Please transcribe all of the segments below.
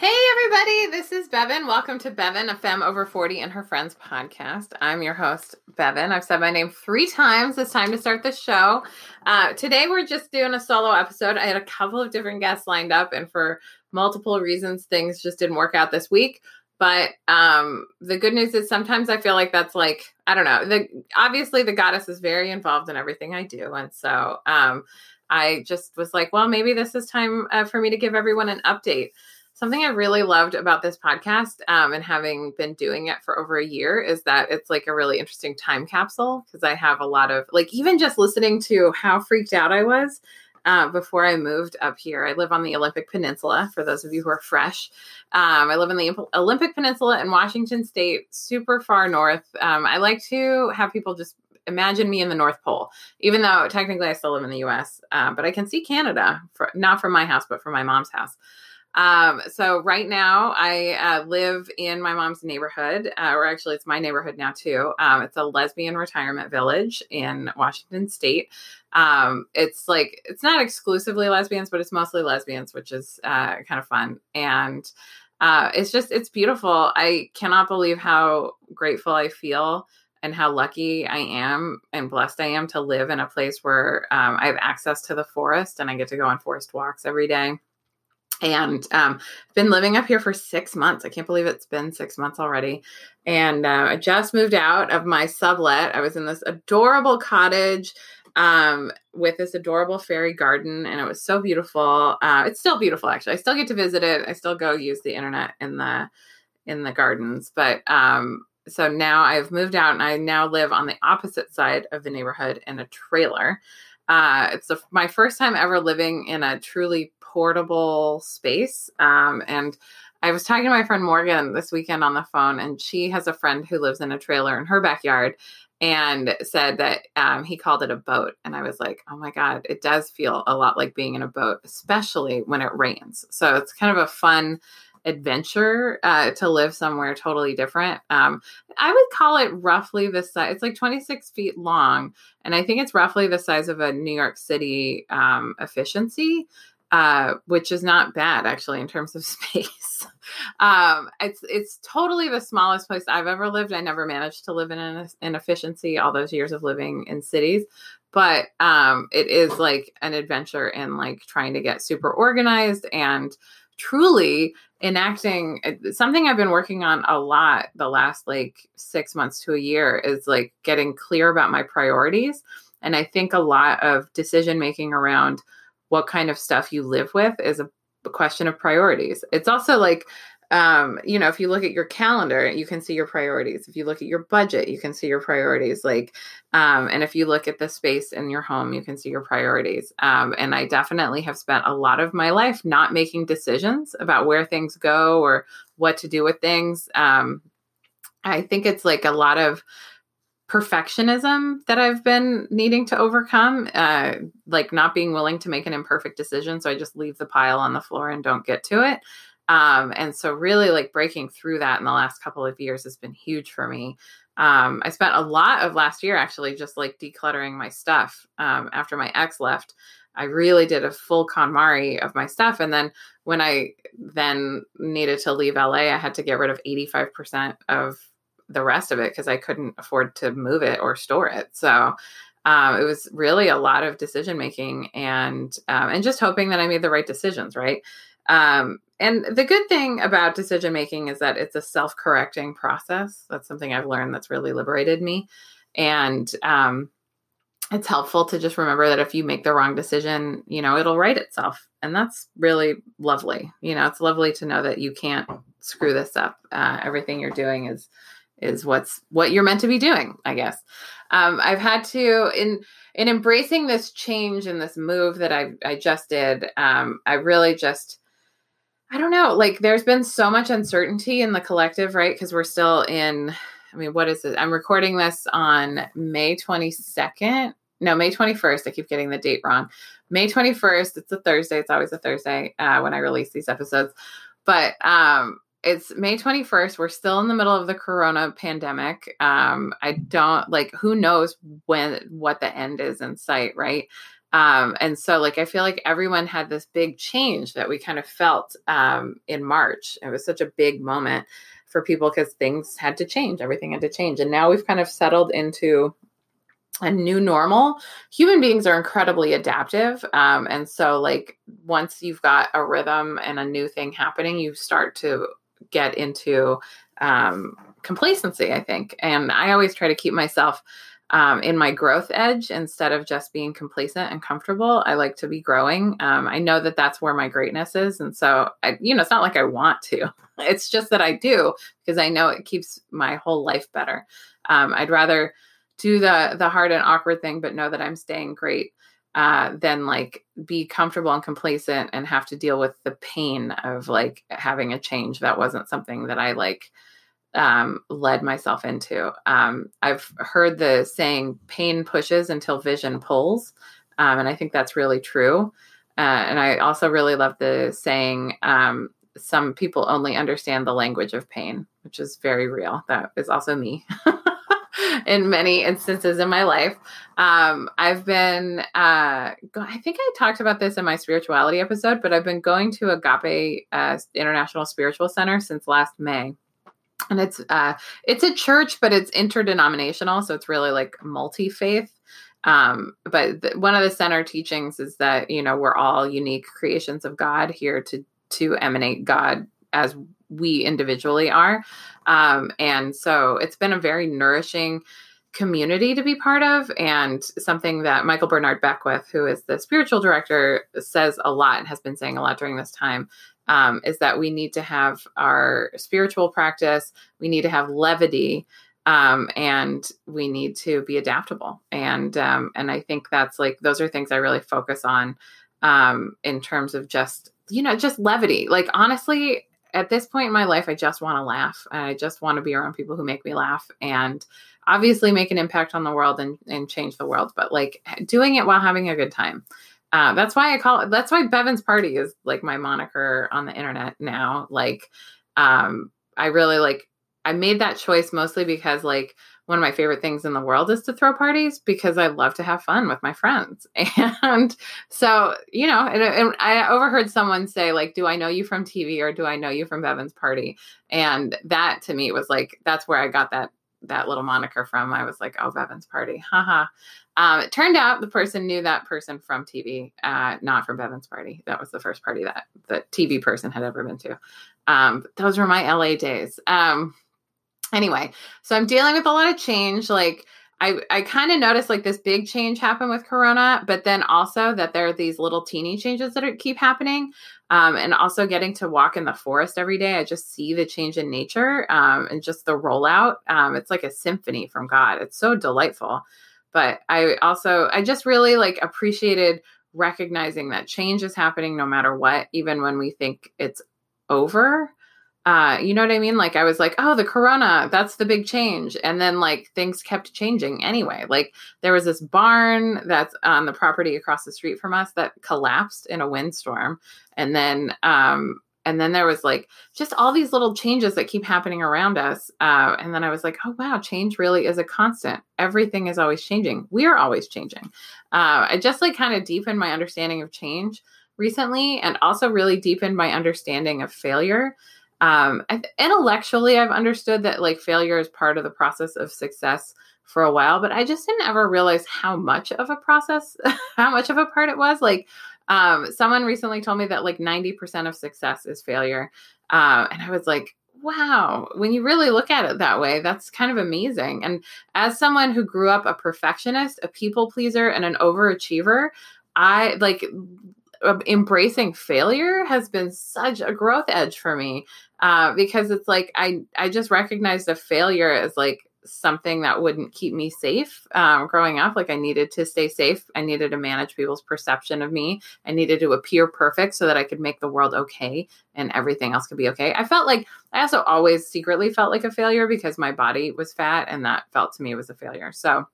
Hey, everybody, this is Bevan. Welcome to Bevan, a femme over 40 and her friends podcast. I'm your host, Bevan. I've said my name three times. It's time to start the show. Uh, today, we're just doing a solo episode. I had a couple of different guests lined up, and for multiple reasons, things just didn't work out this week. But um, the good news is sometimes I feel like that's like, I don't know. The obviously the goddess is very involved in everything I do. And so um, I just was like, well, maybe this is time uh, for me to give everyone an update. Something I really loved about this podcast um, and having been doing it for over a year is that it's like a really interesting time capsule because I have a lot of like even just listening to how freaked out I was uh, before I moved up here. I live on the Olympic Peninsula, for those of you who are fresh. Um, I live in the Olympic Peninsula in Washington State, super far north. Um, I like to have people just imagine me in the North Pole, even though technically I still live in the US, uh, but I can see Canada, for, not from my house, but from my mom's house. Um, so right now I uh, live in my mom's neighborhood, uh, or actually it's my neighborhood now too. Um, it's a lesbian retirement village in Washington State. Um, it's like it's not exclusively lesbians, but it's mostly lesbians, which is uh, kind of fun and. Uh, it's just it's beautiful. I cannot believe how grateful I feel and how lucky I am and blessed I am to live in a place where um, I have access to the forest and I get to go on forest walks every day and um, been living up here for six months. I can't believe it's been six months already. And uh, I just moved out of my sublet. I was in this adorable cottage um, with this adorable fairy garden, and it was so beautiful. Uh, it's still beautiful, actually. I still get to visit it. I still go use the internet in the in the gardens, but um, so now I've moved out, and I now live on the opposite side of the neighborhood in a trailer. Uh, it's my first time ever living in a truly portable space. Um, and I was talking to my friend Morgan this weekend on the phone, and she has a friend who lives in a trailer in her backyard and said that um, he called it a boat. And I was like, oh my God, it does feel a lot like being in a boat, especially when it rains. So it's kind of a fun adventure uh, to live somewhere totally different. Um, I would call it roughly the size. It's like 26 feet long, and I think it's roughly the size of a New York City um, efficiency uh, which is not bad actually in terms of space. um, it's it's totally the smallest place I've ever lived. I never managed to live in an, efficiency all those years of living in cities, but um, it is like an adventure in like trying to get super organized and truly enacting uh, something I've been working on a lot the last like six months to a year is like getting clear about my priorities. And I think a lot of decision making around what kind of stuff you live with is a, question of priorities. It's also like, um, you know, if you look at your calendar, you can see your priorities. If you look at your budget, you can see your priorities. Like, um, and if you look at the space in your home, you can see your priorities. Um, and I definitely have spent a lot of my life not making decisions about where things go or what to do with things. Um, I think it's like a lot of perfectionism that I've been needing to overcome, uh, like not being willing to make an imperfect decision. So I just leave the pile on the floor and don't get to it. Um, and so, really, like breaking through that in the last couple of years has been huge for me. Um, I spent a lot of last year actually just like decluttering my stuff um, after my ex left. I really did a full KonMari of my stuff. And then when I then needed to leave LA, I had to get rid of 85% of the rest of it because I couldn't afford to move it or store it. So um, it was really a lot of decision making and um, and just hoping that I made the right decisions, right? Um, and the good thing about decision making is that it's a self correcting process. That's something I've learned that's really liberated me, and um, it's helpful to just remember that if you make the wrong decision, you know it'll right itself, and that's really lovely. You know, it's lovely to know that you can't screw this up. Uh, everything you're doing is is what's what you're meant to be doing i guess. Um, i've had to in in embracing this change and this move that i i just did um, i really just i don't know like there's been so much uncertainty in the collective right? Because we're still in i mean what is it? I'm recording this on may 22nd no may 21st i keep getting the date wrong. May 21st it's a thursday it's always a thursday uh, when i release these episodes. But um it's May 21st. We're still in the middle of the corona pandemic. Um, I don't like who knows when what the end is in sight, right? Um, and so, like, I feel like everyone had this big change that we kind of felt um, in March. It was such a big moment for people because things had to change, everything had to change. And now we've kind of settled into a new normal. Human beings are incredibly adaptive. Um, and so, like, once you've got a rhythm and a new thing happening, you start to get into um, complacency, I think. And I always try to keep myself um, in my growth edge instead of just being complacent and comfortable. I like to be growing. Um, I know that that's where my greatness is. And so, I, you know, it's not like I want to, it's just that I do because I know it keeps my whole life better. Um, I'd rather do the the hard and awkward thing, but know that I'm staying great uh, than like be comfortable and complacent and have to deal with the pain of like having a change that wasn't something that I like um, led myself into. Um, I've heard the saying pain pushes until vision pulls. Um, and I think that's really true. Uh, and I also really love the saying, um, some people only understand the language of pain, which is very real. That is also me. in many instances in my life. Um, I've been, uh, go- I think I talked about this in my spirituality episode, but I've been going to Agape uh, International Spiritual Center since last May and it's uh it's a church but it's interdenominational so it's really like multi-faith um but the, one of the center teachings is that you know we're all unique creations of god here to to emanate god as we individually are um and so it's been a very nourishing community to be part of and something that michael bernard beckwith who is the spiritual director says a lot and has been saying a lot during this time um, is that we need to have our spiritual practice, we need to have levity, um, and we need to be adaptable. And um, and I think that's like those are things I really focus on um, in terms of just you know just levity. Like honestly, at this point in my life, I just want to laugh. I just want to be around people who make me laugh and obviously make an impact on the world and, and change the world, but like doing it while having a good time. Uh, that's why I call it. That's why Bevan's Party is like my moniker on the internet now. Like, um, I really like. I made that choice mostly because like one of my favorite things in the world is to throw parties because I love to have fun with my friends. And so, you know, and, and, I overheard someone say, like, do I know you from TV or do I know you from Bevan's party? And that to me was like, that's where I got that that little moniker from. I was like, oh, Bevan's party. Haha. Um, it turned out the person knew that person from TV, uh, not from Bevan's party. That was the first party that the TV person had ever been to. Um, those were my LA days. Um, anyway, so I'm dealing with a lot of change. Like I, I kind of noticed like this big change happen with Corona, but then also that there are these little teeny changes that are, keep happening. Um, and also getting to walk in the forest every day. I just see the change in nature um, and just the rollout. Um, it's like a symphony from God. It's so delightful but I also I just really like appreciated recognizing that change is happening no matter what, even when we think it's over. Uh, you know what I mean? Like I was like, oh, the corona, that's the big change. And then like things kept changing anyway. Like there was this barn that's on the property across the street from us that collapsed in a windstorm. And then um and then there was like just all these little changes that keep happening around us uh, and then i was like oh wow change really is a constant everything is always changing we are always changing uh, i just like kind of deepened my understanding of change recently and also really deepened my understanding of failure um, intellectually i've understood that like failure is part of the process of success for a while but i just didn't ever realize how much of a process how much of a part it was like um, someone recently told me that like 90% of success is failure. Uh, and I was like, wow, when you really look at it that way, that's kind of amazing. And as someone who grew up a perfectionist, a people pleaser, and an overachiever, I like embracing failure has been such a growth edge for me uh, because it's like I I just recognized a failure as like something that wouldn't keep me safe um, growing up. Like I needed to stay safe. I needed to manage people's perception of me. I needed to appear perfect so that I could make the world okay and everything else could be okay. I felt like I also always secretly felt like a failure because my body was fat and that felt to me was a failure. So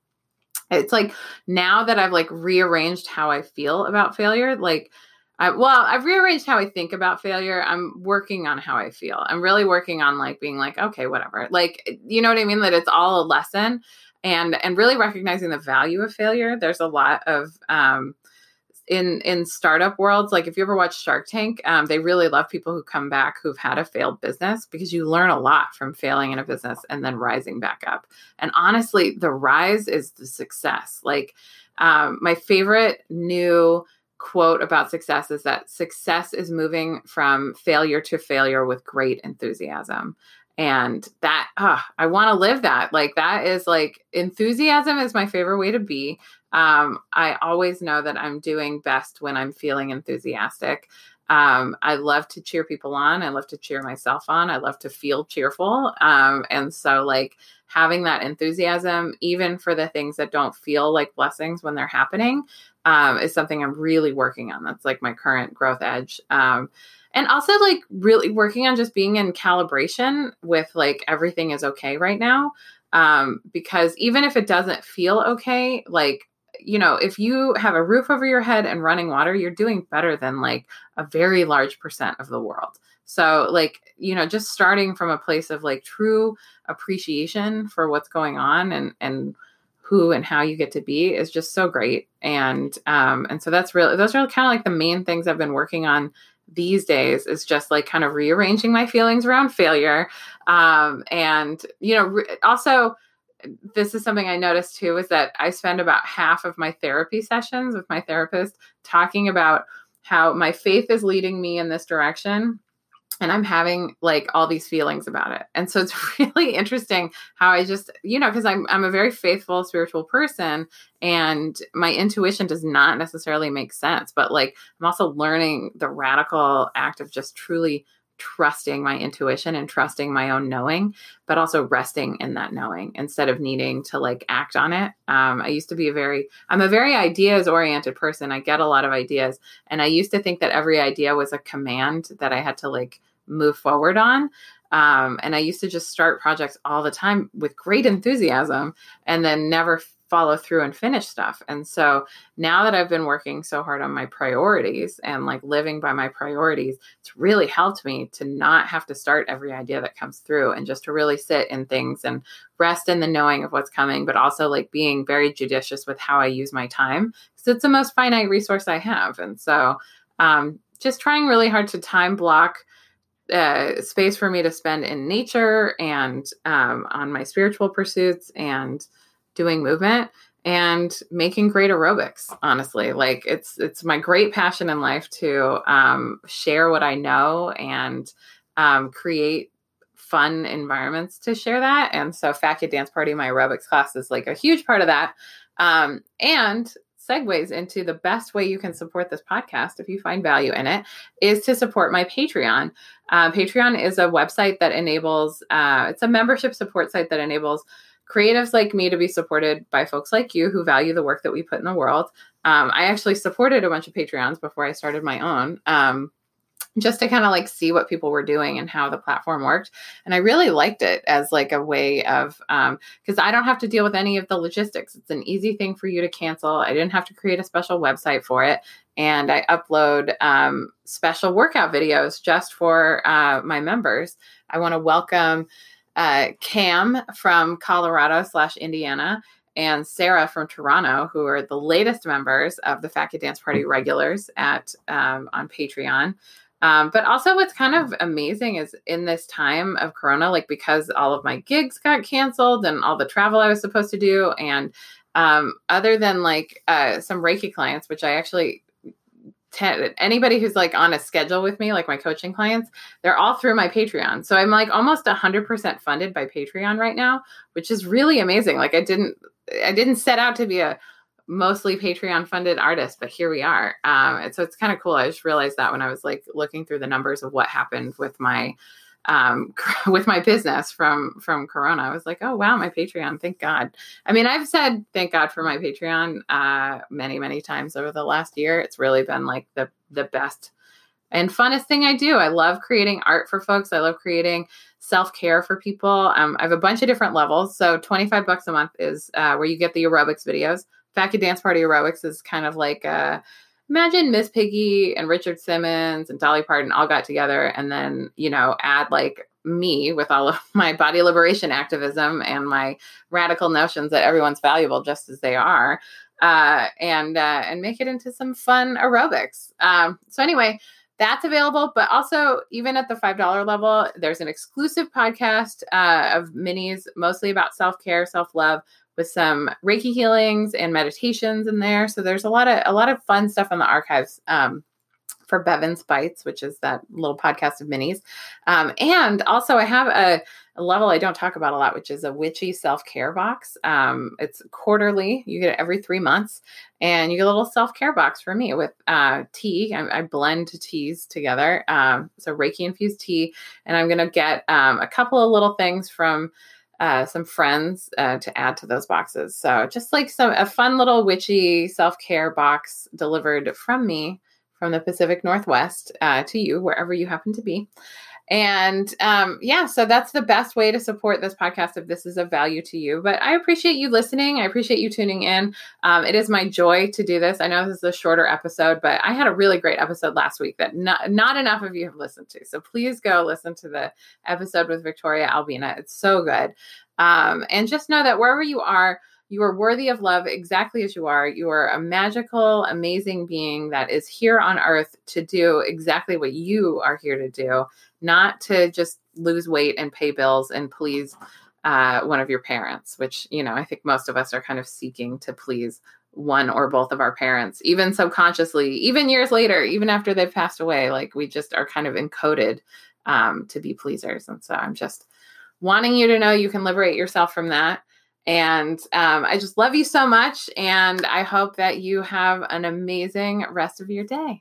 it's like now that I've like rearranged how I feel about failure, like I, well, I've rearranged how I think about failure. I'm working on how I feel. I'm really working on like being like, okay, whatever. Like, you know what I mean? That it's all a lesson and and really recognizing the value of failure. There's a lot of um in in startup worlds like if you ever watch shark tank um, they really love people who come back who've had a failed business because you learn a lot from failing in a business and then rising back up. And honestly the rise is the success. Like um, my favorite new quote about success is that success is moving from failure to failure with great enthusiasm. And that uh, i want to live that. Like that is like enthusiasm is my favorite way to be um, i always know that i'm doing best when i'm feeling enthusiastic. Um, i love to cheer people on. I love to cheer myself on. I love to feel cheerful. Um, and so like having that enthusiasm even for the things that don't feel like blessings when they're happening um, is something i'm really working on. That's like my current growth edge. Um, and also like really working on just being in calibration with like everything is okay right now. Um because even if it doesn't feel okay like you know if you have a roof over your head and running water you're doing better than like a very large percent of the world so like you know just starting from a place of like true appreciation for what's going on and and who and how you get to be is just so great and um and so that's really those are kind of like the main things i've been working on these days is just like kind of rearranging my feelings around failure. Um, and, you know, re- also, this is something I noticed too is that I spend about half of my therapy sessions with my therapist talking about how my faith is leading me in this direction and I'm having like all these feelings about it. And so it's really interesting how I just, you know, because I'm I'm a very faithful spiritual person and my intuition does not necessarily make sense, but like I'm also learning the radical act of just truly trusting my intuition and trusting my own knowing, but also resting in that knowing instead of needing to like act on it. Um, I used to be a very, I'm a very ideas oriented person. I get a lot of ideas. And I used to think that every idea was a command that I had to like move forward on. Um, and I used to just start projects all the time with great enthusiasm and then never follow through and finish stuff. And so now that I've been working so hard on my priorities and like living by my priorities, it's really helped me to not have to start every idea that comes through and just to really sit in things and rest in the knowing of what's coming, but also like being very judicious with how I use my time because it's the most finite resource I have. And so um, just trying really hard to time block uh, space for me to spend in nature and um, on my spiritual pursuits and doing movement and making great aerobics honestly. Like it's it's my great passion in life to um, share what i know and um, create fun environments to share that. And so kid dance party my aerobics class is like a huge part of that. Um, and segues into the best way you can support this podcast if you find value in it is to support my patreon uh, patreon is a website that enables uh, it's a membership support site that enables creatives like me to be supported by folks like you who value the work that we put in the world. Um, I actually supported a bunch of Patreons before I started my own. Um, just to kind of like see what people were doing and how the platform worked. And i really liked it as like a way of um because i don't have to deal with any of the logistics. It's an easy thing for you to cancel. I didn't have to create a special website for it. And i upload um, special workout videos just for uh, my members. I want to welcome uh, Cam from Colorado slash Indiana and Sarah from Toronto, who are the latest members of the Kid Dance Party regulars at um, on Patreon. Um, but also, what's kind of amazing is in this time of Corona, like because all of my gigs got canceled and all the travel I was supposed to do, and um, other than like uh, some Reiki clients, which I actually ten, anybody who's like on a schedule with me, like my coaching clients, they're all through my Patreon. So I'm like almost 100% funded by Patreon right now, which is really amazing. Like I didn't I didn't set out to be a mostly Patreon funded artists, but here we are. Um, and so it's kind of cool. I just realized that when I was like looking through the numbers of what happened with my um, with my business from from Corona. I was like, oh wow, my Patreon. Thank God. I mean, I've said thank God for my Patreon uh, many many times over the last year. It's really been like the the best and funnest thing I do. I love creating art for folks. I love creating self care for people. Um, I have a bunch of different levels. So twenty five bucks a month is uh, where you get the aerobics videos. Kid Dance Party Aerobics is kind of like a imagine Miss Piggy and Richard Simmons and Dolly Parton all got together and then, you know, add like me with all of my body liberation activism and my radical notions that everyone's valuable just as they are. uh, and uh, and make it into some fun aerobics. Um, so anyway, that's available. But also, even at the five dollar level, there's an exclusive podcast uh, of minis, mostly about self care, self love, with some Reiki healings and meditations in there. So there's a lot of a lot of fun stuff on the archives. Um, for Bevan's Bites, which is that little podcast of minis. Um, and also, I have a, a, level I don't talk about a lot, which is a witchy self care box. Um, it's quarterly, you get it every three months, and you get a little self care box for me with uh, tea. I, I blend teas together. Um, so, Reiki infused tea. And I'm going to get um, a couple of little things from. Uh, some friends uh, to add to those boxes. So just like some a fun little witchy self care box delivered from me from the Pacific Northwest uh, to you, wherever you happen to be. And um, yeah, so that's the best way to support this podcast if this is of value to you. But I appreciate you listening. I appreciate you tuning in. Um, it is my joy to do this. I know this is a shorter episode, but I had a really great episode last week that not, not enough of you have listened to. So please go listen to the episode with Victoria Albina. It's so good. Um, and just know that wherever you are, you are worthy of love exactly as you are. You are a magical, amazing being that is here on earth to do exactly what you are here to do, not to just lose weight and pay bills and please uh, one of your parents, which, you know, I think most of us are kind of seeking to please one or both of our parents, even subconsciously, even years later, even after they've passed away. Like we just are kind of encoded um, to be pleasers. And so I'm just wanting you to know you can liberate yourself from that and um, I just love you so much. And I hope that you have an amazing rest of your day.